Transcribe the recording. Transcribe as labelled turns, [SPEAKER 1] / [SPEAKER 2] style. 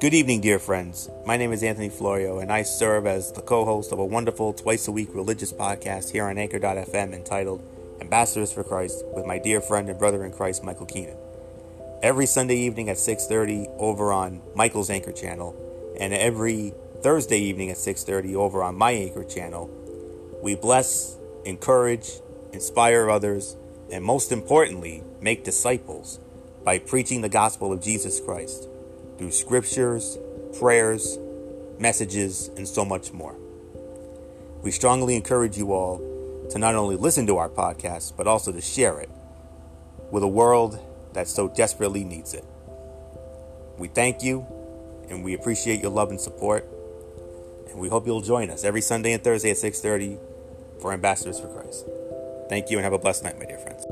[SPEAKER 1] Good evening, dear friends. My name is Anthony Florio, and I serve as the co host of a wonderful twice a week religious podcast here on Anchor.fm entitled Ambassadors for Christ with my dear friend and brother in Christ, Michael Keenan. Every Sunday evening at 6.30 over on Michael's Anchor channel, and every Thursday evening at 6.30 over on my Anchor channel, we bless, encourage, inspire others, and most importantly, make disciples by preaching the gospel of Jesus Christ through scriptures, prayers, messages, and so much more. We strongly encourage you all to not only listen to our podcast, but also to share it with a world that so desperately needs it. We thank you and we appreciate your love and support. And we hope you'll join us every Sunday and Thursday at 6:30 for Ambassadors for Christ. Thank you and have a blessed night, my dear friends.